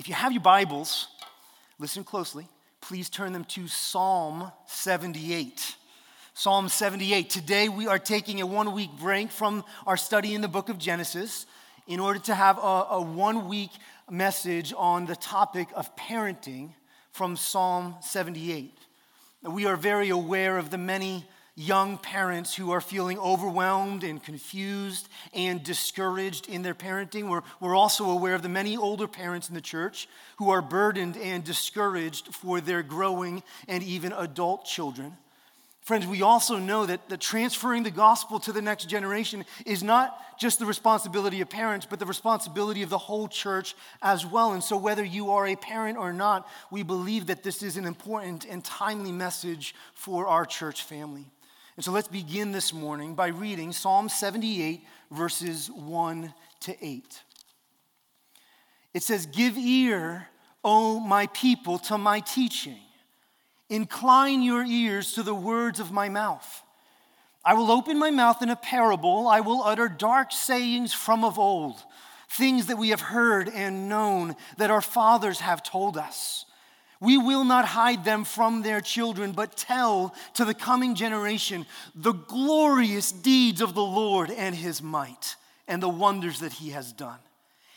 If you have your Bibles, listen closely. Please turn them to Psalm 78. Psalm 78. Today we are taking a one week break from our study in the book of Genesis in order to have a, a one week message on the topic of parenting from Psalm 78. We are very aware of the many young parents who are feeling overwhelmed and confused and discouraged in their parenting. We're, we're also aware of the many older parents in the church who are burdened and discouraged for their growing and even adult children. Friends, we also know that, that transferring the gospel to the next generation is not just the responsibility of parents, but the responsibility of the whole church as well. And so, whether you are a parent or not, we believe that this is an important and timely message for our church family. And so, let's begin this morning by reading Psalm 78, verses 1 to 8. It says, Give ear, O my people, to my teaching Incline your ears to the words of my mouth. I will open my mouth in a parable. I will utter dark sayings from of old, things that we have heard and known that our fathers have told us. We will not hide them from their children, but tell to the coming generation the glorious deeds of the Lord and his might and the wonders that he has done.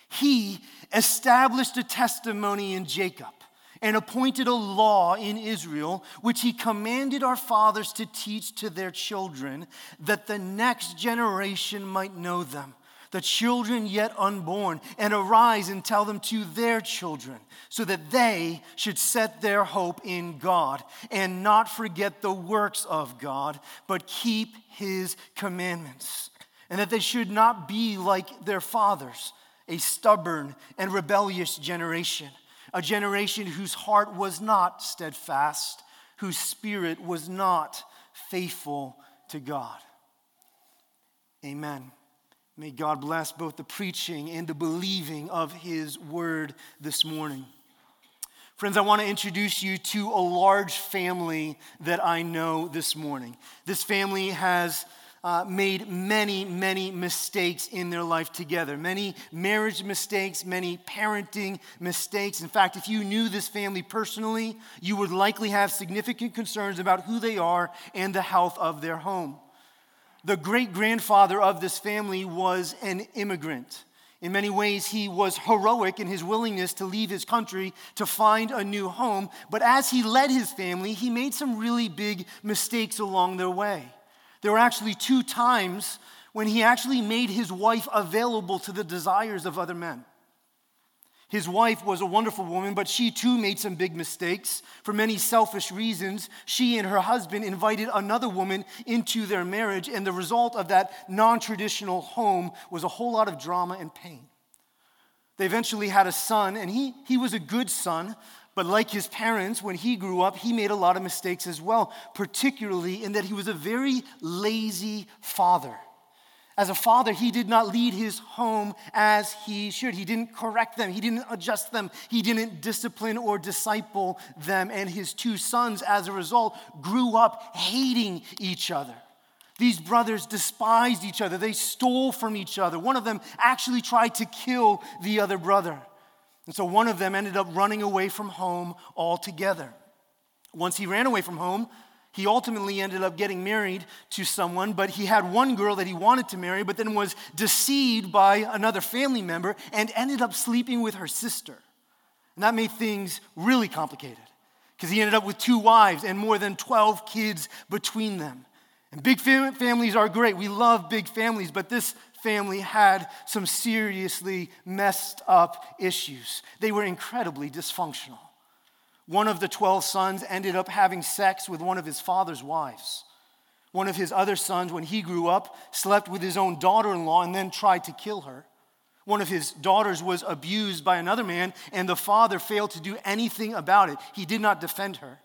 He established a testimony in Jacob and appointed a law in Israel, which he commanded our fathers to teach to their children, that the next generation might know them, the children yet unborn, and arise and tell them to their children, so that they should set their hope in God and not forget the works of God, but keep his commandments, and that they should not be like their fathers, a stubborn and rebellious generation a generation whose heart was not steadfast, whose spirit was not faithful to God. Amen. May God bless both the preaching and the believing of His word this morning. Friends, I want to introduce you to a large family that I know this morning. This family has uh, made many, many mistakes in their life together. Many marriage mistakes, many parenting mistakes. In fact, if you knew this family personally, you would likely have significant concerns about who they are and the health of their home. The great grandfather of this family was an immigrant. In many ways, he was heroic in his willingness to leave his country to find a new home. But as he led his family, he made some really big mistakes along their way. There were actually two times when he actually made his wife available to the desires of other men. His wife was a wonderful woman, but she too made some big mistakes. For many selfish reasons, she and her husband invited another woman into their marriage, and the result of that non traditional home was a whole lot of drama and pain. They eventually had a son, and he, he was a good son, but like his parents, when he grew up, he made a lot of mistakes as well, particularly in that he was a very lazy father. As a father, he did not lead his home as he should. He didn't correct them, he didn't adjust them, he didn't discipline or disciple them. And his two sons, as a result, grew up hating each other. These brothers despised each other, they stole from each other. One of them actually tried to kill the other brother. And so one of them ended up running away from home altogether. Once he ran away from home, he ultimately ended up getting married to someone, but he had one girl that he wanted to marry, but then was deceived by another family member and ended up sleeping with her sister. And that made things really complicated because he ended up with two wives and more than 12 kids between them. And big fam- families are great. We love big families, but this family had some seriously messed up issues. They were incredibly dysfunctional. One of the 12 sons ended up having sex with one of his father's wives. One of his other sons, when he grew up, slept with his own daughter in law and then tried to kill her. One of his daughters was abused by another man, and the father failed to do anything about it. He did not defend her.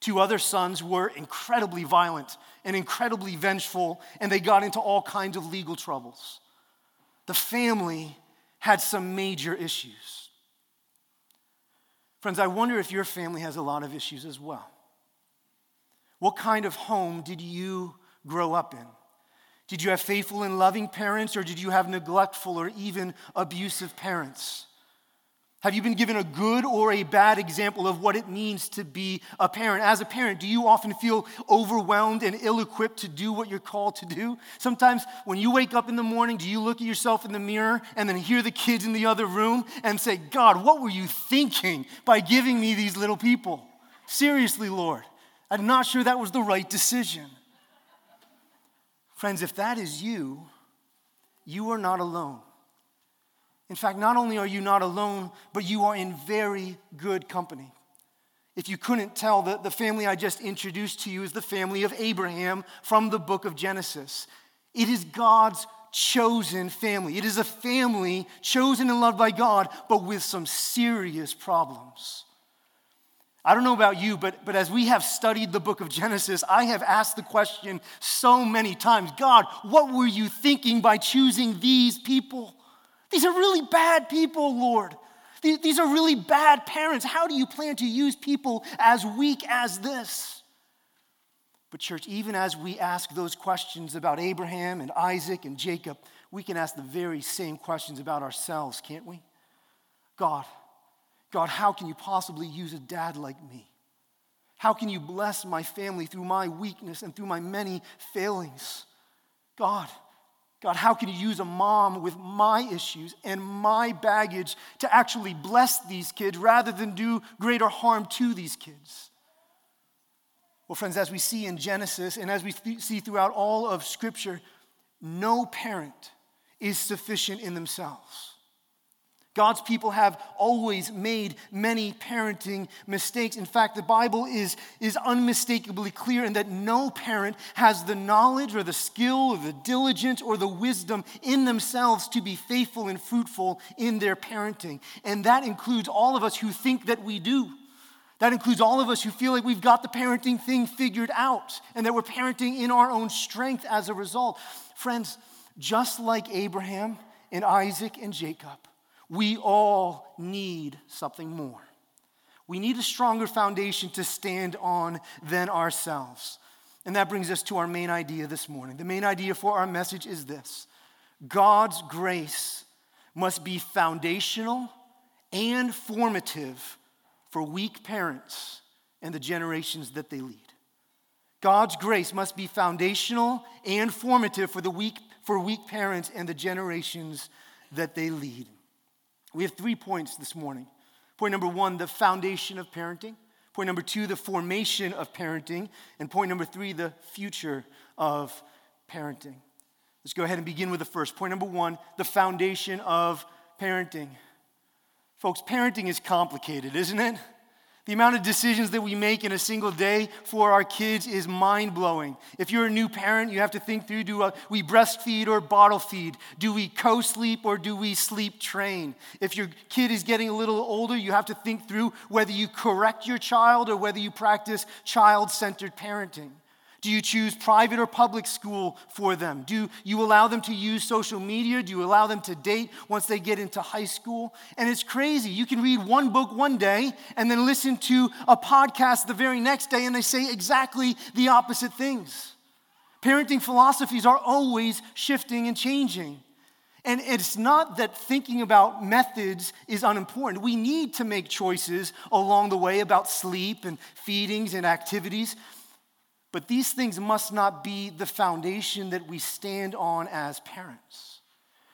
Two other sons were incredibly violent and incredibly vengeful, and they got into all kinds of legal troubles. The family had some major issues. Friends, I wonder if your family has a lot of issues as well. What kind of home did you grow up in? Did you have faithful and loving parents, or did you have neglectful or even abusive parents? Have you been given a good or a bad example of what it means to be a parent? As a parent, do you often feel overwhelmed and ill equipped to do what you're called to do? Sometimes when you wake up in the morning, do you look at yourself in the mirror and then hear the kids in the other room and say, God, what were you thinking by giving me these little people? Seriously, Lord, I'm not sure that was the right decision. Friends, if that is you, you are not alone. In fact, not only are you not alone, but you are in very good company. If you couldn't tell, the, the family I just introduced to you is the family of Abraham from the book of Genesis. It is God's chosen family. It is a family chosen and loved by God, but with some serious problems. I don't know about you, but, but as we have studied the book of Genesis, I have asked the question so many times God, what were you thinking by choosing these people? These are really bad people, Lord. These are really bad parents. How do you plan to use people as weak as this? But, church, even as we ask those questions about Abraham and Isaac and Jacob, we can ask the very same questions about ourselves, can't we? God, God, how can you possibly use a dad like me? How can you bless my family through my weakness and through my many failings? God, God, how can you use a mom with my issues and my baggage to actually bless these kids rather than do greater harm to these kids? Well, friends, as we see in Genesis and as we th- see throughout all of Scripture, no parent is sufficient in themselves. God's people have always made many parenting mistakes. In fact, the Bible is, is unmistakably clear in that no parent has the knowledge or the skill or the diligence or the wisdom in themselves to be faithful and fruitful in their parenting. And that includes all of us who think that we do. That includes all of us who feel like we've got the parenting thing figured out and that we're parenting in our own strength as a result. Friends, just like Abraham and Isaac and Jacob, we all need something more. We need a stronger foundation to stand on than ourselves. And that brings us to our main idea this morning. The main idea for our message is this God's grace must be foundational and formative for weak parents and the generations that they lead. God's grace must be foundational and formative for the weak for weak parents and the generations that they lead. We have three points this morning. Point number one, the foundation of parenting. Point number two, the formation of parenting. And point number three, the future of parenting. Let's go ahead and begin with the first. Point number one, the foundation of parenting. Folks, parenting is complicated, isn't it? The amount of decisions that we make in a single day for our kids is mind blowing. If you're a new parent, you have to think through do uh, we breastfeed or bottle feed? Do we co sleep or do we sleep train? If your kid is getting a little older, you have to think through whether you correct your child or whether you practice child centered parenting. Do you choose private or public school for them? Do you allow them to use social media? Do you allow them to date once they get into high school? And it's crazy. You can read one book one day and then listen to a podcast the very next day and they say exactly the opposite things. Parenting philosophies are always shifting and changing. And it's not that thinking about methods is unimportant. We need to make choices along the way about sleep and feedings and activities. But these things must not be the foundation that we stand on as parents.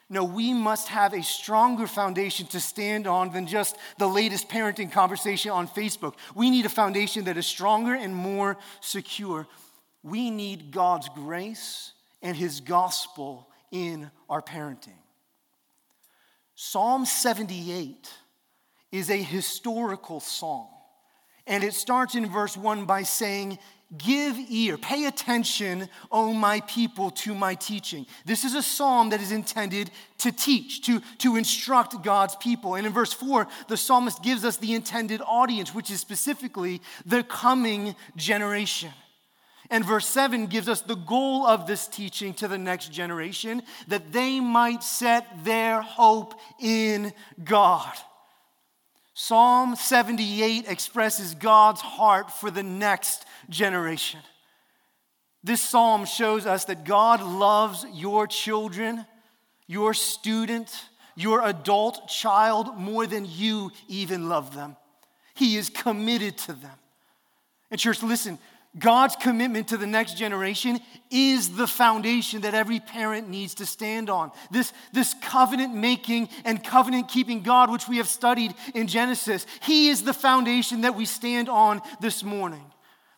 No, we must have a stronger foundation to stand on than just the latest parenting conversation on Facebook. We need a foundation that is stronger and more secure. We need God's grace and His gospel in our parenting. Psalm 78 is a historical psalm. And it starts in verse 1 by saying, Give ear, pay attention, O my people, to my teaching. This is a psalm that is intended to teach, to, to instruct God's people. And in verse 4, the psalmist gives us the intended audience, which is specifically the coming generation. And verse 7 gives us the goal of this teaching to the next generation that they might set their hope in God. Psalm 78 expresses God's heart for the next generation. This psalm shows us that God loves your children, your student, your adult child more than you even love them. He is committed to them. And, church, listen, God's commitment to the next generation is the foundation that every parent needs to stand on. This, this covenant making and covenant keeping God, which we have studied in Genesis, He is the foundation that we stand on this morning.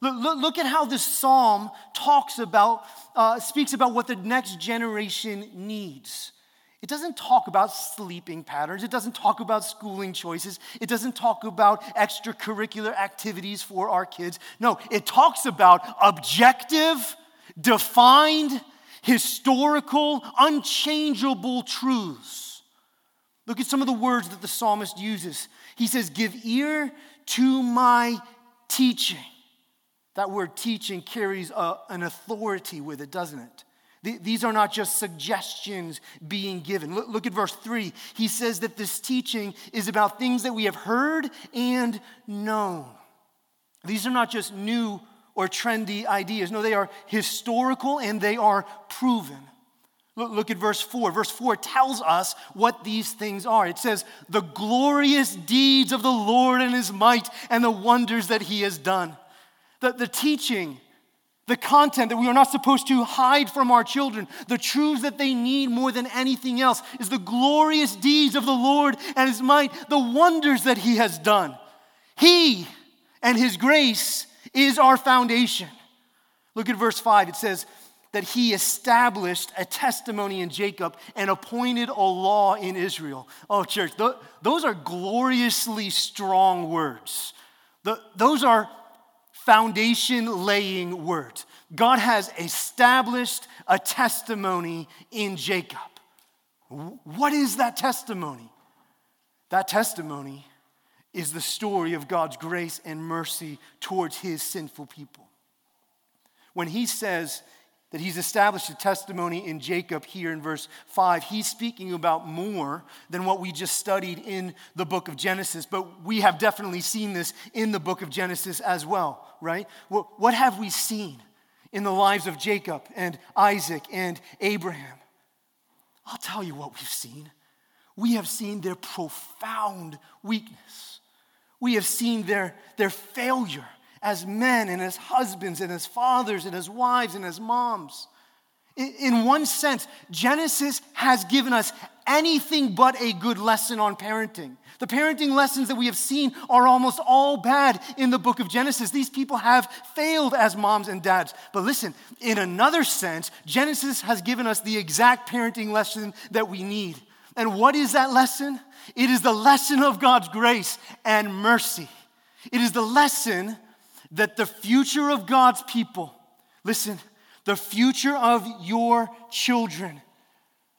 Look, look, look at how this psalm talks about, uh, speaks about what the next generation needs. It doesn't talk about sleeping patterns. It doesn't talk about schooling choices. It doesn't talk about extracurricular activities for our kids. No, it talks about objective, defined, historical, unchangeable truths. Look at some of the words that the psalmist uses. He says, Give ear to my teaching. That word teaching carries a, an authority with it, doesn't it? These are not just suggestions being given. Look, at verse 3. He says that this teaching is about things that we have heard and known. These are not just new or trendy ideas. No, they are historical and they are proven. Look, look at verse 4. Verse 4 tells us what these things are. It says, The glorious deeds of the Lord and his might and the wonders that he has done. The, the teaching, the content that we are not supposed to hide from our children, the truths that they need more than anything else, is the glorious deeds of the Lord and His might, the wonders that He has done. He and His grace is our foundation. Look at verse 5. It says that He established a testimony in Jacob and appointed a law in Israel. Oh, church, those are gloriously strong words. Those are foundation laying words. God has established a testimony in Jacob. What is that testimony? That testimony is the story of God's grace and mercy towards his sinful people. When he says that he's established a testimony in Jacob here in verse 5. He's speaking about more than what we just studied in the book of Genesis, but we have definitely seen this in the book of Genesis as well, right? What have we seen in the lives of Jacob and Isaac and Abraham? I'll tell you what we've seen. We have seen their profound weakness. We have seen their, their failure as men and as husbands and as fathers and as wives and as moms. In one sense, Genesis has given us anything but a good lesson on parenting. The parenting lessons that we have seen are almost all bad in the book of Genesis. These people have failed as moms and dads. But listen, in another sense, Genesis has given us the exact parenting lesson that we need. And what is that lesson? It is the lesson of God's grace and mercy. It is the lesson that the future of God's people, listen, the future of your children,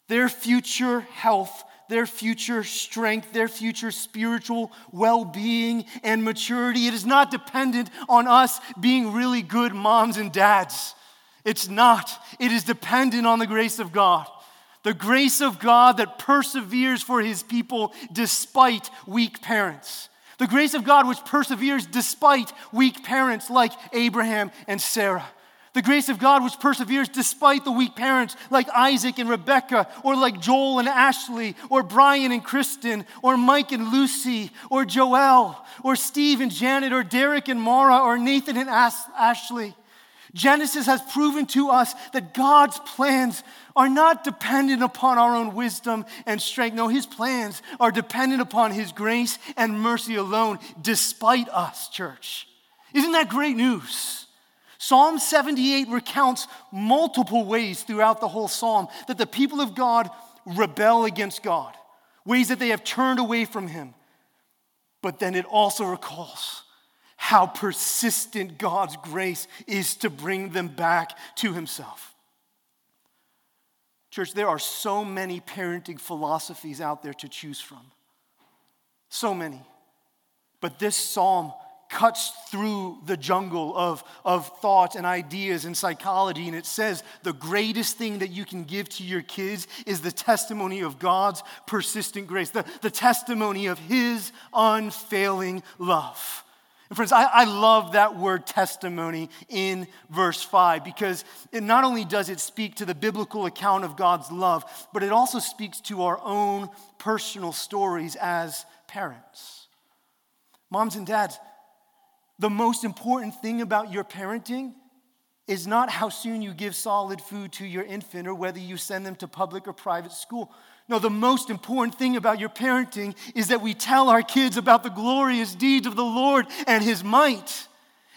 their future health, their future strength, their future spiritual well being and maturity, it is not dependent on us being really good moms and dads. It's not. It is dependent on the grace of God. The grace of God that perseveres for his people despite weak parents. The grace of God which perseveres despite weak parents like Abraham and Sarah. The grace of God which perseveres despite the weak parents like Isaac and Rebecca, or like Joel and Ashley, or Brian and Kristen, or Mike and Lucy, or Joel, or Steve and Janet, or Derek and Mara, or Nathan and Ashley. Genesis has proven to us that God's plans are not dependent upon our own wisdom and strength. No, His plans are dependent upon His grace and mercy alone, despite us, church. Isn't that great news? Psalm 78 recounts multiple ways throughout the whole psalm that the people of God rebel against God, ways that they have turned away from Him. But then it also recalls how persistent God's grace is to bring them back to Himself. Church, there are so many parenting philosophies out there to choose from. So many. But this psalm cuts through the jungle of, of thoughts and ideas and psychology, and it says the greatest thing that you can give to your kids is the testimony of God's persistent grace, the, the testimony of His unfailing love. And friends, I, I, love that word testimony in verse 5 because it not only does it speak to the biblical account of God's love, but it also speaks to our own personal stories as parents. Moms and dads, the most important thing about your parenting is not how soon you give solid food to your infant or whether you send them to public or private school. No, the most important thing about your parenting is that we tell our kids about the glorious deeds of the Lord and His might.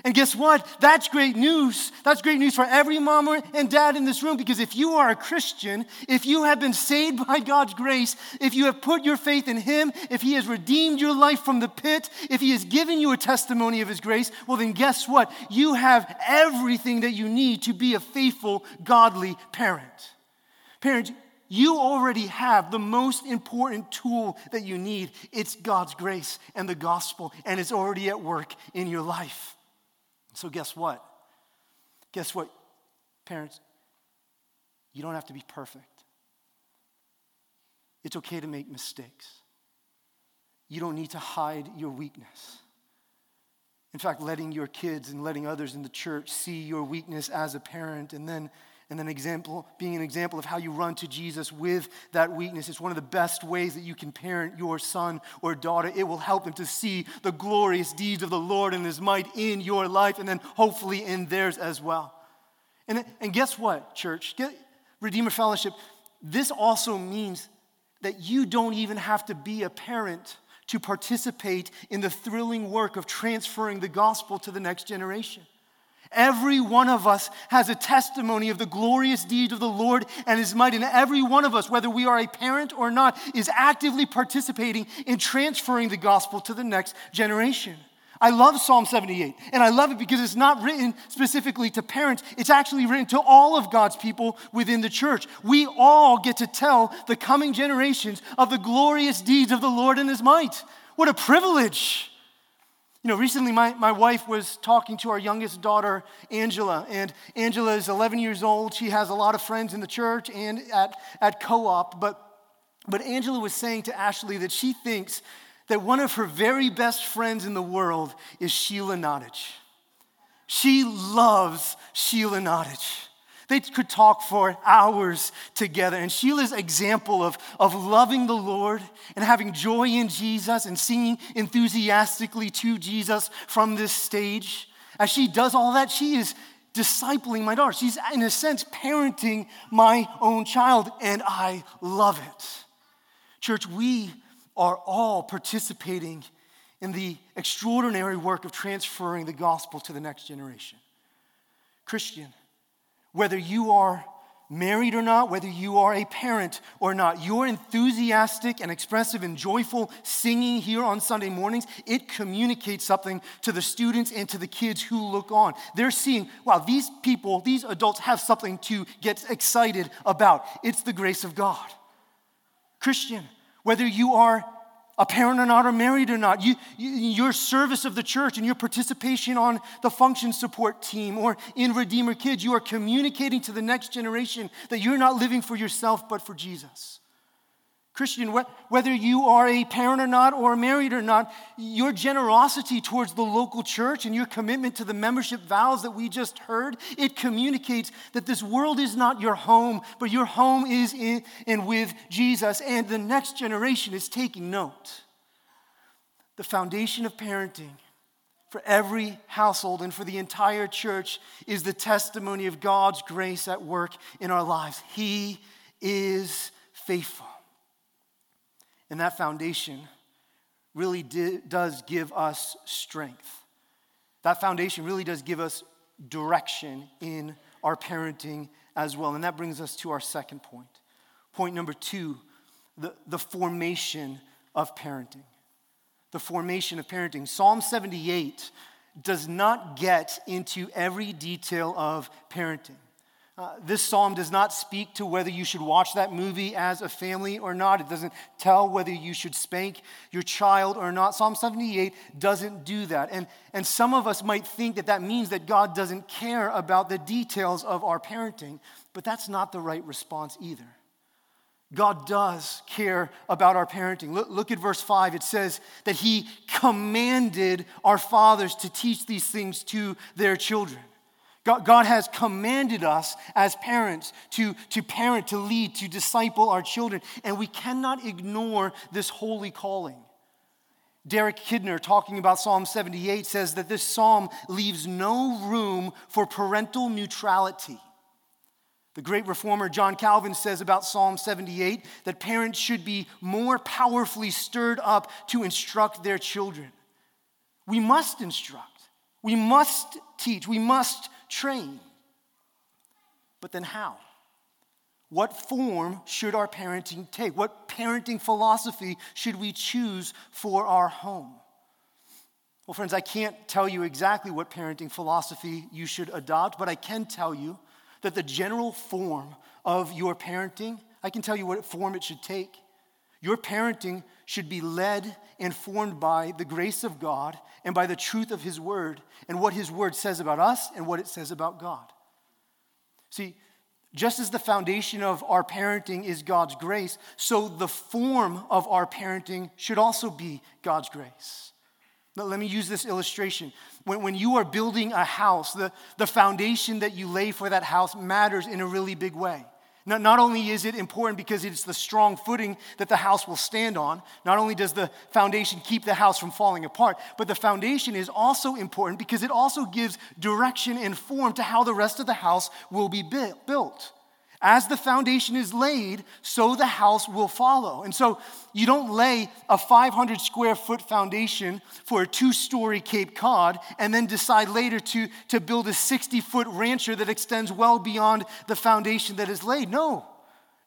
And guess what? That's great news. That's great news for every mom and dad in this room because if you are a Christian, if you have been saved by God's grace, if you have put your faith in Him, if He has redeemed your life from the pit, if He has given you a testimony of His grace, well, then guess what? You have everything that you need to be a faithful, godly parent. Parents, you already have the most important tool that you need. It's God's grace and the gospel, and it's already at work in your life. So, guess what? Guess what, parents? You don't have to be perfect. It's okay to make mistakes. You don't need to hide your weakness. In fact, letting your kids and letting others in the church see your weakness as a parent and then and then example, being an example of how you run to Jesus with that weakness is one of the best ways that you can parent your son or daughter. It will help them to see the glorious deeds of the Lord and his might in your life and then hopefully in theirs as well. And, and guess what, church? Get, Redeemer Fellowship, this also means that you don't even have to be a parent to participate in the thrilling work of transferring the gospel to the next generation. Every one of us has a testimony of the glorious deeds of the Lord and His might. And every one of us, whether we are a parent or not, is actively participating in transferring the gospel to the next generation. I love Psalm 78, and I love it because it's not written specifically to parents, it's actually written to all of God's people within the church. We all get to tell the coming generations of the glorious deeds of the Lord and His might. What a privilege! You know, recently my, my wife was talking to our youngest daughter, Angela, and Angela is 11 years old. She has a lot of friends in the church and at, at co op. But, but Angela was saying to Ashley that she thinks that one of her very best friends in the world is Sheila Nottage. She loves Sheila Nottage. They could talk for hours together. And Sheila's example of, of loving the Lord and having joy in Jesus and singing enthusiastically to Jesus from this stage, as she does all that, she is discipling my daughter. She's, in a sense, parenting my own child, and I love it. Church, we are all participating in the extraordinary work of transferring the gospel to the next generation. Christian, whether you are married or not, whether you are a parent or not, your enthusiastic and expressive and joyful singing here on Sunday mornings, it communicates something to the students and to the kids who look on. They're seeing, wow, these people, these adults have something to get excited about. It's the grace of God. Christian, whether you are a parent or not, or married or not, you, you, your service of the church and your participation on the function support team or in Redeemer Kids, you are communicating to the next generation that you're not living for yourself, but for Jesus. Christian, whether you are a parent or not, or married or not, your generosity towards the local church and your commitment to the membership vows that we just heard, it communicates that this world is not your home, but your home is in and with Jesus, and the next generation is taking note. The foundation of parenting for every household and for the entire church is the testimony of God's grace at work in our lives. He is faithful. And that foundation really does give us strength. That foundation really does give us direction in our parenting as well. And that brings us to our second point. Point number two the, the formation of parenting. The formation of parenting. Psalm 78 does not get into every detail of parenting. Uh, this psalm does not speak to whether you should watch that movie as a family or not. It doesn't tell whether you should spank your child or not. Psalm 78 doesn't do that. And, and some of us might think that that means that God doesn't care about the details of our parenting, but that's not the right response either. God does care about our parenting. Look, look, at verse 5. It says that He commanded our fathers to teach these things to their children. God, has commanded us as parents to, to parent, to lead, to disciple our children, and we cannot ignore this holy calling. Derek Kidner, talking about Psalm 78, says that this psalm leaves no room for parental neutrality. The great reformer John Calvin says about Psalm 78 that parents should be more powerfully stirred up to instruct their children. We must instruct, we must teach, we must train. But then how? What form should our parenting take? What parenting philosophy should we choose for our home? Well, friends, I can't tell you exactly what parenting philosophy you should adopt, but I can tell you that the general form of your parenting, I can tell you what form it should take. Your parenting should be led and formed by the grace of God and by the truth of His Word and what His Word says about us and what it says about God. See, just as the foundation of our parenting is God's grace, so the form of our parenting should also be God's grace. Now, let me use this illustration. When, when you are building a house, the, the foundation that you lay for that house matters in a really big way. Not, not only is it important because it's the strong footing that the house will stand on, not only does the foundation keep the house from falling apart, but the foundation is also important because it also gives direction and form to how the rest of the house will be built. As the foundation is laid, so the house will follow. And so you don't lay a 500 square foot foundation for a two story Cape Cod and then decide later to, to build a 60 foot rancher that extends well beyond the foundation that is laid. No.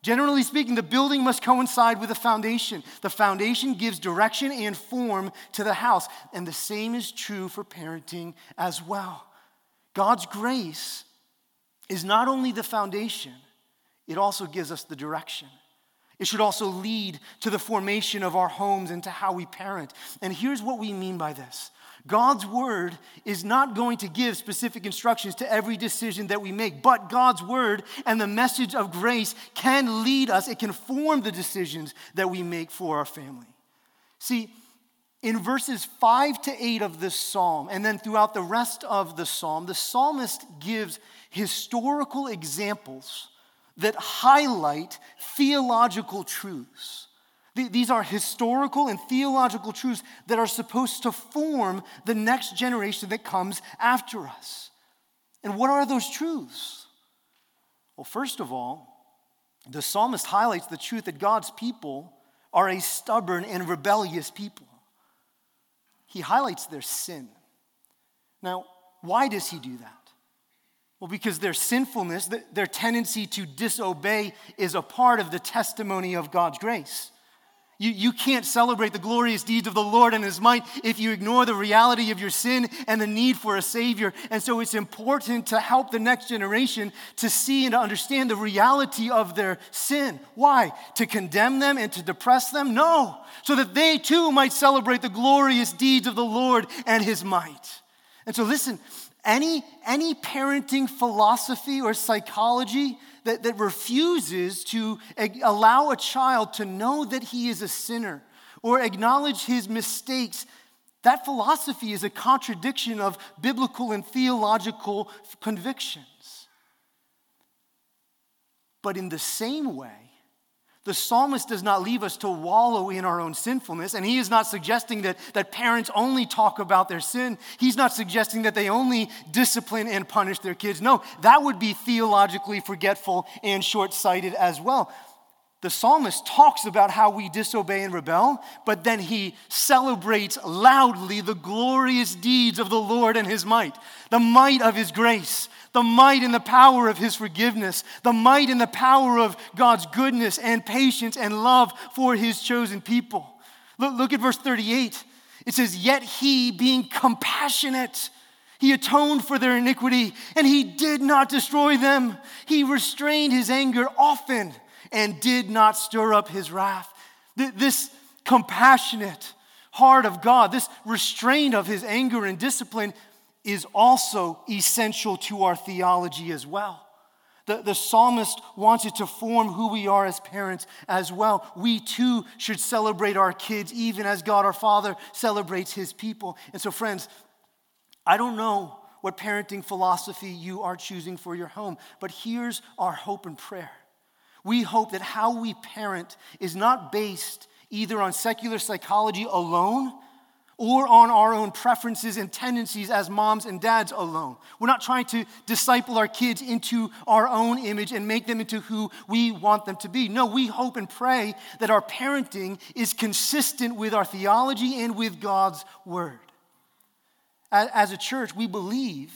Generally speaking, the building must coincide with the foundation. The foundation gives direction and form to the house. And the same is true for parenting as well. God's grace is not only the foundation, it also gives us the direction. It should also lead to the formation of our homes and to how we parent. And here's what we mean by this God's word is not going to give specific instructions to every decision that we make, but God's word and the message of grace can lead us, it can form the decisions that we make for our family. See, in verses 5 to 8 of this psalm, and then throughout the rest of the psalm, the psalmist gives historical examples that highlight theological truths. These are historical and theological truths that are supposed to form the next generation that comes after us. And what are those truths? Well, first of all, the psalmist highlights the truth that God's people are a stubborn and rebellious people. He highlights their sin. Now, why does he do that? Well, because their sinfulness, their tendency to disobey, is a part of the testimony of God's grace. You, you can't celebrate the glorious deeds of the Lord and His might if you ignore the reality of your sin and the need for a Savior. And so it's important to help the next generation to see and to understand the reality of their sin. Why? To condemn them and to depress them? No, so that they too might celebrate the glorious deeds of the Lord and His might. And so listen, any, any parenting philosophy or psychology that, that refuses to allow a child to know that he is a sinner or acknowledge his mistakes, that philosophy is a contradiction of biblical and theological convictions. But in the same way, the psalmist does not leave us to wallow in our own sinfulness, and he is not suggesting that, that parents only talk about their sin. He's not suggesting that they only discipline and punish their kids. No, that would be theologically forgetful and short sighted as well. The psalmist talks about how we disobey and rebel, but then he celebrates loudly the glorious deeds of the Lord and his might, the might of his grace, the might and the power of his forgiveness, the might and the power of God's goodness and patience and love for his chosen people. Look, look at verse 38. It says, Yet he, being compassionate, he atoned for their iniquity and he did not destroy them. He restrained his anger often and did not stir up his wrath. This compassionate heart of God, this restraint of his anger and discipline, is also essential to our theology as well. The, the psalmist wants it to form who we are as parents as well. We too should celebrate our kids, even as God our Father celebrates his people. And so, friends, I don't know what parenting philosophy you are choosing for your home, but here's our hope and prayer. We hope that how we parent is not based either on secular psychology alone or on our own preferences and tendencies as moms and dads alone. We're not trying to disciple our kids into our own image and make them into who we want them to be. No, we hope and pray that our parenting is consistent with our theology and with God's word. As a church, we believe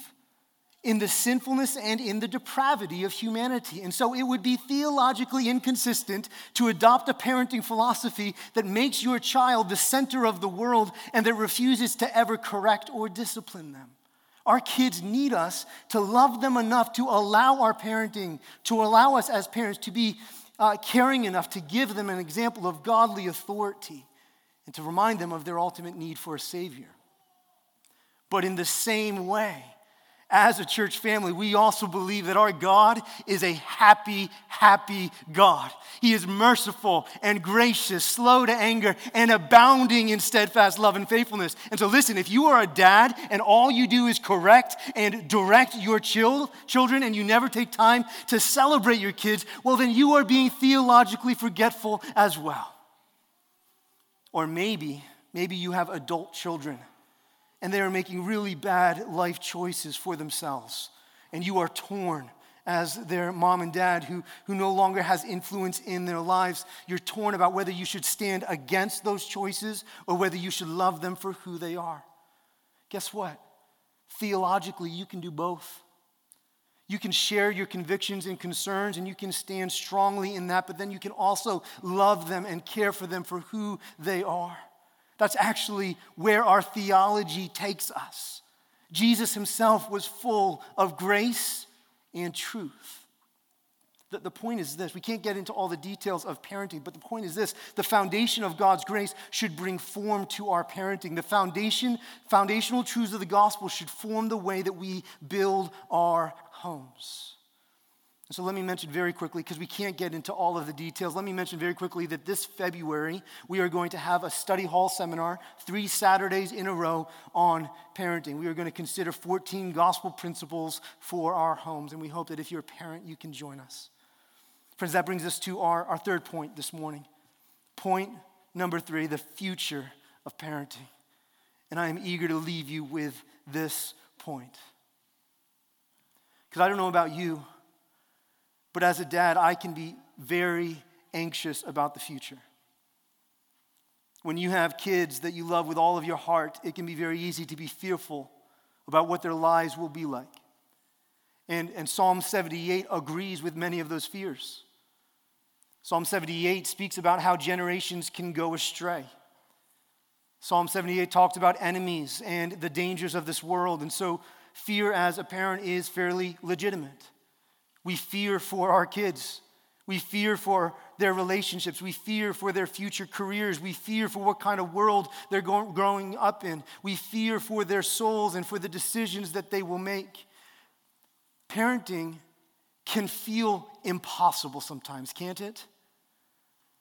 in the sinfulness and in the depravity of humanity. And so it would be theologically inconsistent to adopt a parenting philosophy that makes your child the center of the world and that refuses to ever correct or discipline them. Our kids need us to love them enough to allow our parenting, to allow us as parents to be uh, caring enough to give them an example of godly authority and to remind them of their ultimate need for a Savior. But in the same way, as a church family, we also believe that our God is a happy, happy God. He is merciful and gracious, slow to anger, and abounding in steadfast love and faithfulness. And so, listen, if you are a dad and all you do is correct and direct your children and you never take time to celebrate your kids, well, then you are being theologically forgetful as well. Or maybe, maybe you have adult children and they are making really bad life choices for themselves. And you are torn as their mom and dad who, who no longer has influence in their lives. You're torn about whether you should stand against those choices or whether you should love them for who they are. Guess what? Theologically, you can do both. You can share your convictions and concerns, and you can stand strongly in that, but then you can also love them and care for them for who they are. That's actually where our theology takes us. Jesus himself was full of grace and truth. The, the point is this we can't get into all the details of parenting, but the point is this the foundation of God's grace should bring form to our parenting. The foundation, foundational truths of the gospel should form the way that we build our homes. So let me mention very quickly, because we can't get into all of the details, let me mention very quickly that this February we are going to have a study hall seminar, three Saturdays in a row on parenting. We are going to consider 14 gospel principles for our homes, and we hope that if you're a parent, you can join us. Friends, that brings us to our, our third point this morning. Point number three the future of parenting. And I am eager to leave you with this point. Because I don't know about you. But as a dad, I can be very anxious about the future. When you have kids that you love with all of your heart, it can be very easy to be fearful about what their lives will be like. And, and Psalm 78 agrees with many of those fears. Psalm 78 speaks about how generations can go astray. Psalm 78 talks about enemies and the dangers of this world. And so, fear as a parent is fairly legitimate. We fear for our kids. We fear for their relationships. We fear for their future careers. We fear for what kind of world they're going, growing up in. We fear for their souls and for the decisions that they will make. Parenting can feel impossible sometimes, can't it?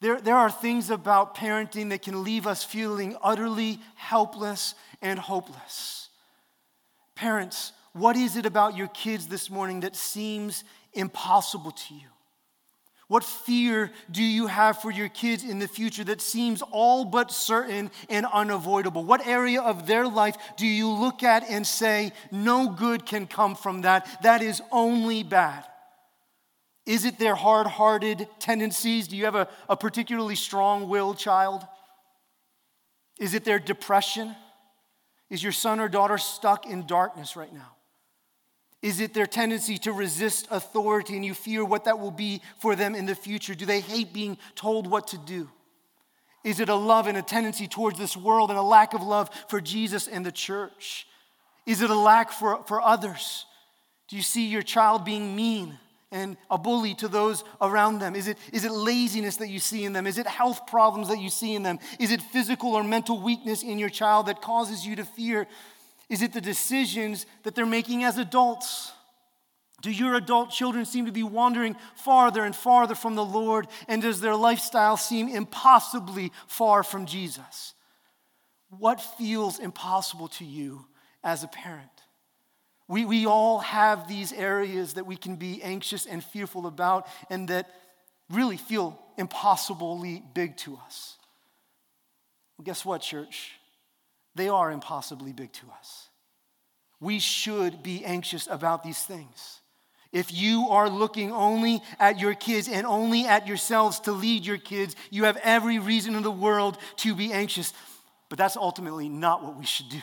There, there are things about parenting that can leave us feeling utterly helpless and hopeless. Parents, what is it about your kids this morning that seems impossible to you? What fear do you have for your kids in the future that seems all but certain and unavoidable? What area of their life do you look at and say, no good can come from that? That is only bad. Is it their hard hearted tendencies? Do you have a, a particularly strong willed child? Is it their depression? Is your son or daughter stuck in darkness right now? Is it their tendency to resist authority and you fear what that will be for them in the future? Do they hate being told what to do? Is it a love and a tendency towards this world and a lack of love for Jesus and the church? Is it a lack for, for others? Do you see your child being mean and a bully to those around them? Is it, is it laziness that you see in them? Is it health problems that you see in them? Is it physical or mental weakness in your child that causes you to fear is it the decisions that they're making as adults? Do your adult children seem to be wandering farther and farther from the Lord? And does their lifestyle seem impossibly far from Jesus? What feels impossible to you as a parent? We, we all have these areas that we can be anxious and fearful about and that really feel impossibly big to us. Well, guess what, church? They are impossibly big to us. We should be anxious about these things. If you are looking only at your kids and only at yourselves to lead your kids, you have every reason in the world to be anxious. But that's ultimately not what we should do.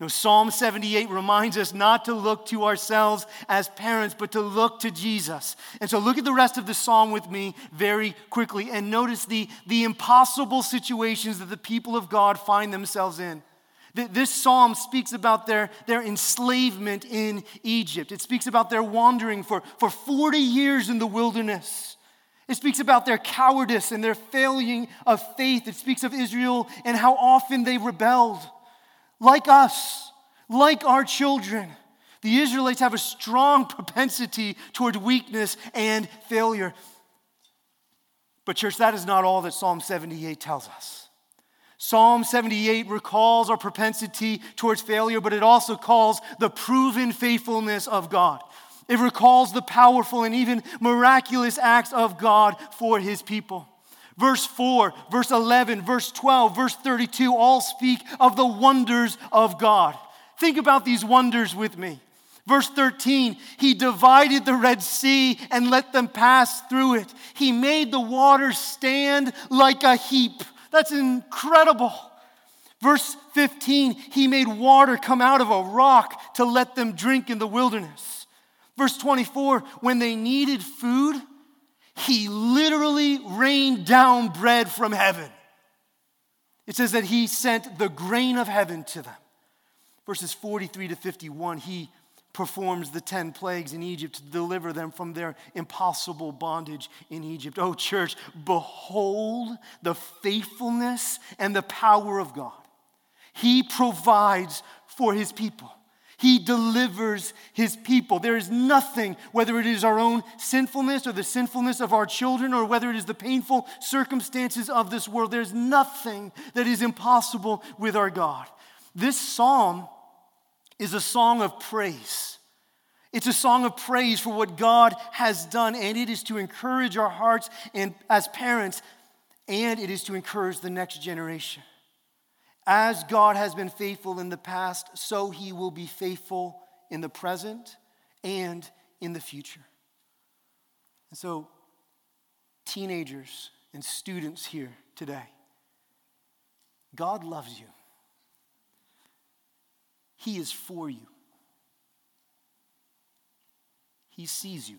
No, Psalm 78 reminds us not to look to ourselves as parents, but to look to Jesus. And so look at the rest of the psalm with me very quickly and notice the, the impossible situations that the people of God find themselves in. This psalm speaks about their, their enslavement in Egypt. It speaks about their wandering for, for 40 years in the wilderness. It speaks about their cowardice and their failing of faith. It speaks of Israel and how often they rebelled. Like us, like our children, the Israelites have a strong propensity toward weakness and failure. But, church, that is not all that Psalm 78 tells us. Psalm 78 recalls our propensity towards failure, but it also calls the proven faithfulness of God. It recalls the powerful and even miraculous acts of God for his people. Verse 4, verse 11, verse 12, verse 32 all speak of the wonders of God. Think about these wonders with me. Verse 13, he divided the Red Sea and let them pass through it. He made the waters stand like a heap. That's incredible. Verse 15, he made water come out of a rock to let them drink in the wilderness. Verse 24, when they needed food, he literally rained down bread from heaven. It says that he sent the grain of heaven to them. Verses 43 to 51, he performs the 10 plagues in Egypt to deliver them from their impossible bondage in Egypt. Oh, church, behold the faithfulness and the power of God. He provides for his people. He delivers his people. There is nothing, whether it is our own sinfulness or the sinfulness of our children or whether it is the painful circumstances of this world, there's nothing that is impossible with our God. This psalm is a song of praise. It's a song of praise for what God has done, and it is to encourage our hearts and as parents, and it is to encourage the next generation. As God has been faithful in the past, so he will be faithful in the present and in the future. And so, teenagers and students here today, God loves you. He is for you. He sees you.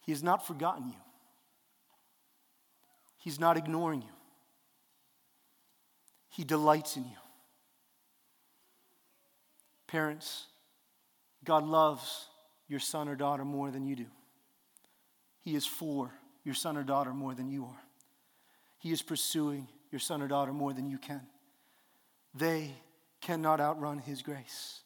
He has not forgotten you. He's not ignoring you. He delights in you. Parents, God loves your son or daughter more than you do. He is for your son or daughter more than you are. He is pursuing your son or daughter more than you can. They cannot outrun His grace.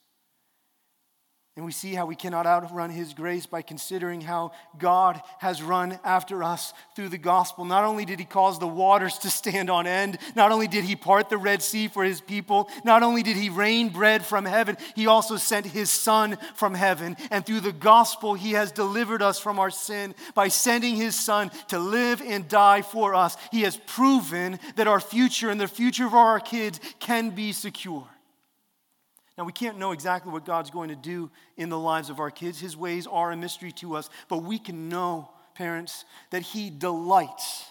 And we see how we cannot outrun His grace by considering how God has run after us through the gospel. Not only did He cause the waters to stand on end, not only did He part the Red Sea for His people, not only did He rain bread from heaven, He also sent His Son from heaven. And through the gospel, He has delivered us from our sin by sending His Son to live and die for us. He has proven that our future and the future of our kids can be secure. Now, we can't know exactly what God's going to do in the lives of our kids. His ways are a mystery to us, but we can know, parents, that He delights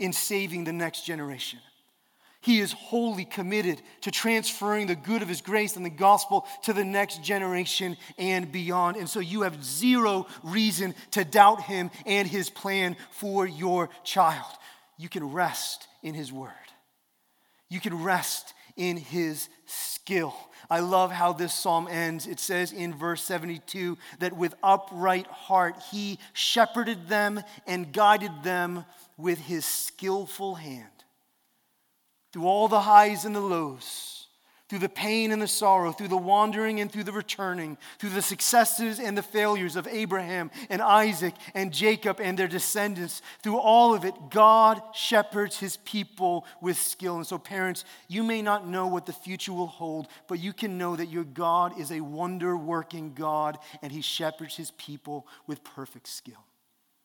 in saving the next generation. He is wholly committed to transferring the good of His grace and the gospel to the next generation and beyond. And so you have zero reason to doubt Him and His plan for your child. You can rest in His word, you can rest in His skill. I love how this psalm ends. It says in verse 72 that with upright heart he shepherded them and guided them with his skillful hand. Through all the highs and the lows, through the pain and the sorrow, through the wandering and through the returning, through the successes and the failures of Abraham and Isaac and Jacob and their descendants, through all of it, God shepherds his people with skill. And so, parents, you may not know what the future will hold, but you can know that your God is a wonder working God and he shepherds his people with perfect skill.